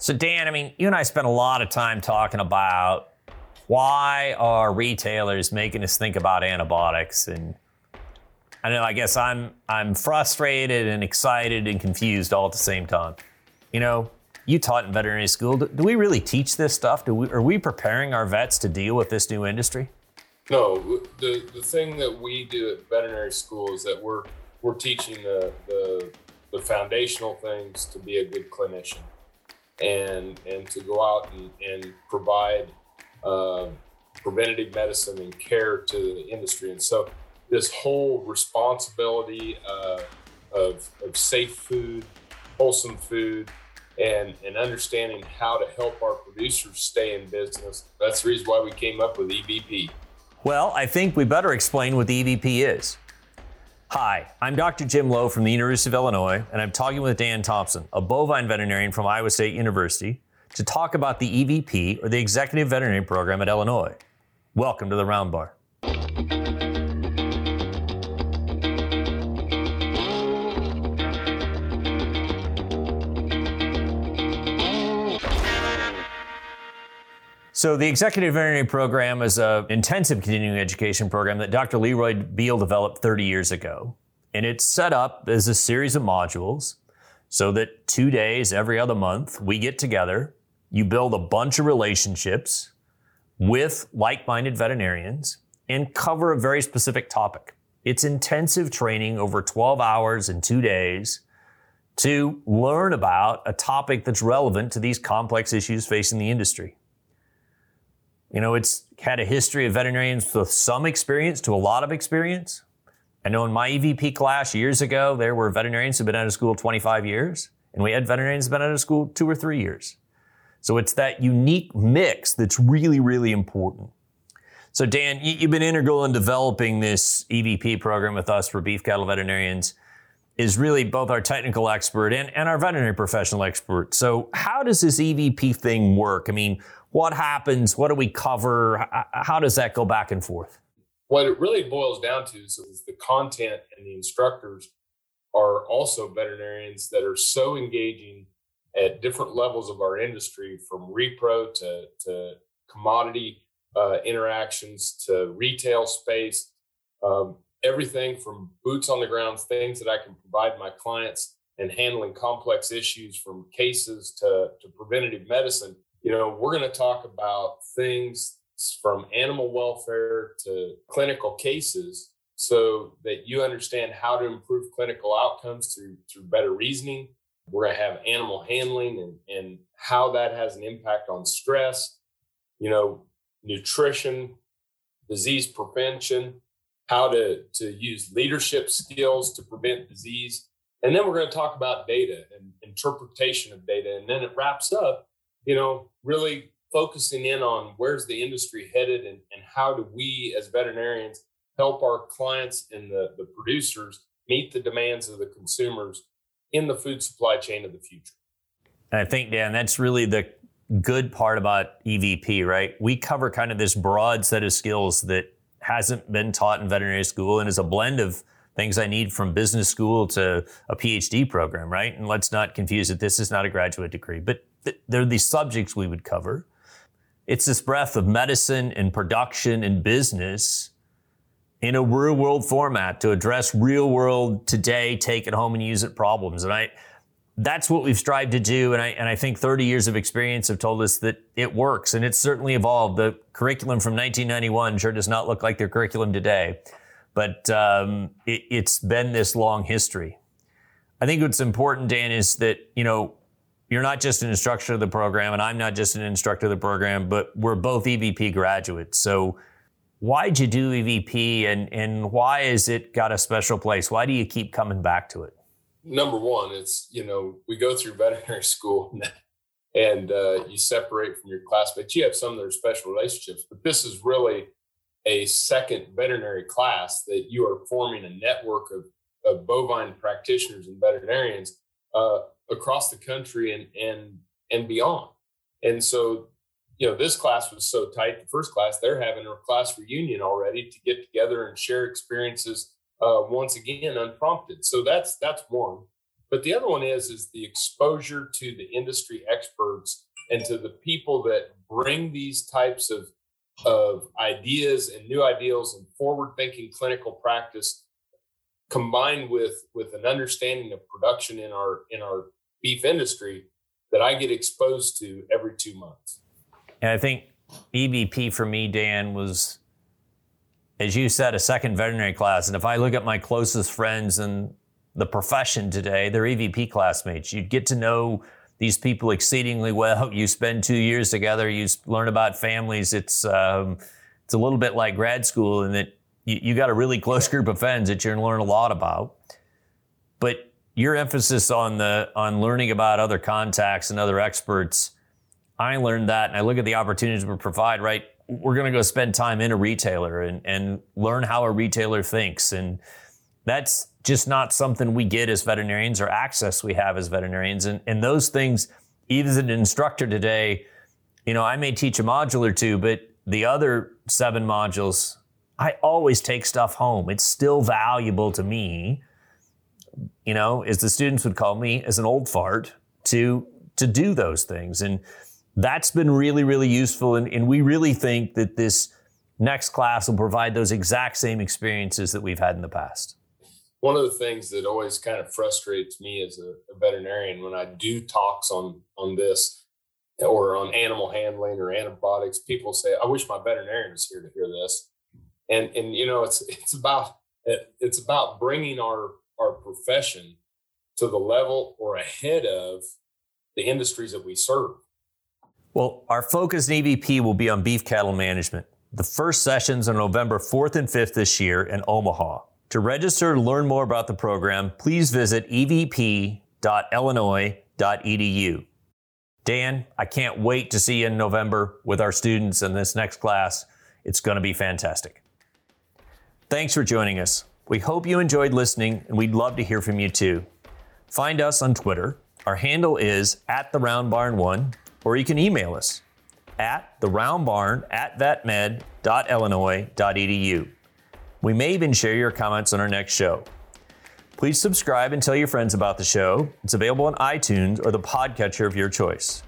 So, Dan, I mean, you and I spent a lot of time talking about why are retailers making us think about antibiotics and I know I guess I'm I'm frustrated and excited and confused all at the same time. You know, you taught in veterinary school. Do, do we really teach this stuff? Do we, are we preparing our vets to deal with this new industry? No, the the thing that we do at veterinary school is that we're we're teaching the the, the foundational things to be a good clinician and and to go out and, and provide uh, preventative medicine and care to the industry. And so this whole responsibility uh, of, of safe food, wholesome food, and, and understanding how to help our producers stay in business. That's the reason why we came up with EVP. Well, I think we better explain what the EVP is. Hi, I'm Dr. Jim Lowe from the University of Illinois, and I'm talking with Dan Thomson, a bovine veterinarian from Iowa State University, to talk about the EVP, or the Executive Veterinary Program at Illinois. Welcome to the Round So, the Executive Veterinary Program is an intensive continuing education program that Dr. Leroy Biehl developed 30 years ago. And it's set up as a series of modules so that two days every other month we get together, you build a bunch of relationships with like minded veterinarians and cover a very specific topic. It's intensive training over 12 hours and two days to learn about a topic that's relevant to these complex issues facing the industry. You know, it's had a history of veterinarians with some experience to a lot of experience. I know in my EVP class years ago, there were veterinarians who've been out of school 25 years, and we had veterinarians who've been out of school two or three years. So it's that unique mix that's really, really important. So, Dan, you've been integral in developing this EVP program with us for beef cattle veterinarians, is really both our technical expert and, and our veterinary professional expert. So, how does this EVP thing work? I mean, what happens? What do we cover? How does that go back and forth? What it really boils down to is, is the content and the instructors are also veterinarians that are so engaging at different levels of our industry from repro to, to commodity uh, interactions to retail space, um, everything from boots on the ground, things that I can provide my clients and handling complex issues from cases to, to preventative medicine you know, we're going to talk about things from animal welfare to clinical cases so that you understand how to improve clinical outcomes through through better reasoning. We're going to have animal handling and, and how that has an impact on stress, you know, nutrition, disease prevention, how to, to use leadership skills to prevent disease. And then we're going to talk about data and interpretation of data. And then it wraps up you know, really focusing in on where's the industry headed and, and how do we as veterinarians help our clients and the, the producers meet the demands of the consumers in the food supply chain of the future. And I think, Dan, that's really the good part about EVP, right? We cover kind of this broad set of skills that hasn't been taught in veterinary school and is a blend of things I need from business school to a PhD program, right? And let's not confuse it. This is not a graduate degree, but they're the subjects we would cover. It's this breadth of medicine and production and business in a real world format to address real world today, take it home and use it problems. And I, that's what we've strived to do. And I, and I think 30 years of experience have told us that it works and it's certainly evolved. The curriculum from 1991 sure does not look like their curriculum today, but um, it, it's been this long history. I think what's important, Dan, is that, you know, you're not just an instructor of the program, and I'm not just an instructor of the program, but we're both EVP graduates. So, why'd you do EVP, and and why has it got a special place? Why do you keep coming back to it? Number one, it's you know we go through veterinary school, and uh, you separate from your classmates. You have some that are special relationships, but this is really a second veterinary class that you are forming a network of, of bovine practitioners and veterinarians uh, across the country and and and beyond. And so, you know, this class was so tight. The first class, they're having a class reunion already to get together and share experiences uh, once again unprompted. So that's that's one. But the other one is is the exposure to the industry experts and to the people that bring these types of of ideas and new ideals and forward thinking clinical practice combined with with an understanding of production in our in our beef industry that I get exposed to every two months. And I think EVP for me, Dan, was as you said, a second veterinary class. And if I look at my closest friends in the profession today, they're EVP classmates. You'd get to know these people exceedingly well. You spend two years together. You learn about families. It's um, it's a little bit like grad school in that you, you got a really close group of friends that you're going to learn a lot about. But your emphasis on the on learning about other contacts and other experts, I learned that, and I look at the opportunities we provide. Right, we're going to go spend time in a retailer and and learn how a retailer thinks, and that's just not something we get as veterinarians or access we have as veterinarians. And and those things, even as an instructor today, you know, I may teach a module or two, but the other seven modules I always take stuff home. It's still valuable to me, you know, as the students would call me, as an old fart to to do those things. And that's been really, really useful. And, and we really think that this next class will provide those exact same experiences that we've had in the past. One of the things that always kind of frustrates me as a, a veterinarian when I do talks on on this or on animal handling or antibiotics, people say, I wish my veterinarian was here to hear this and and you know it's it's about it's about bringing our our profession to the level or ahead of the industries that we serve. Well, our focus in EVP will be on beef cattle management. The first sessions are November 4th and 5th this year in Omaha. To register to learn more about the program, please visit evp.illinois.edu. Dan, I can't wait to see you in November with our students in this next class. It's going to be fantastic. Thanks for joining us. We hope you enjoyed listening, and we'd love to hear from you too. Find us on Twitter. Our handle is at the Round Barn One, or you can email us at the Round Barn at vetmed.illinois.edu. We may even share your comments on our next show. Please subscribe and tell your friends about the show. It's available on iTunes or the podcatcher of your choice.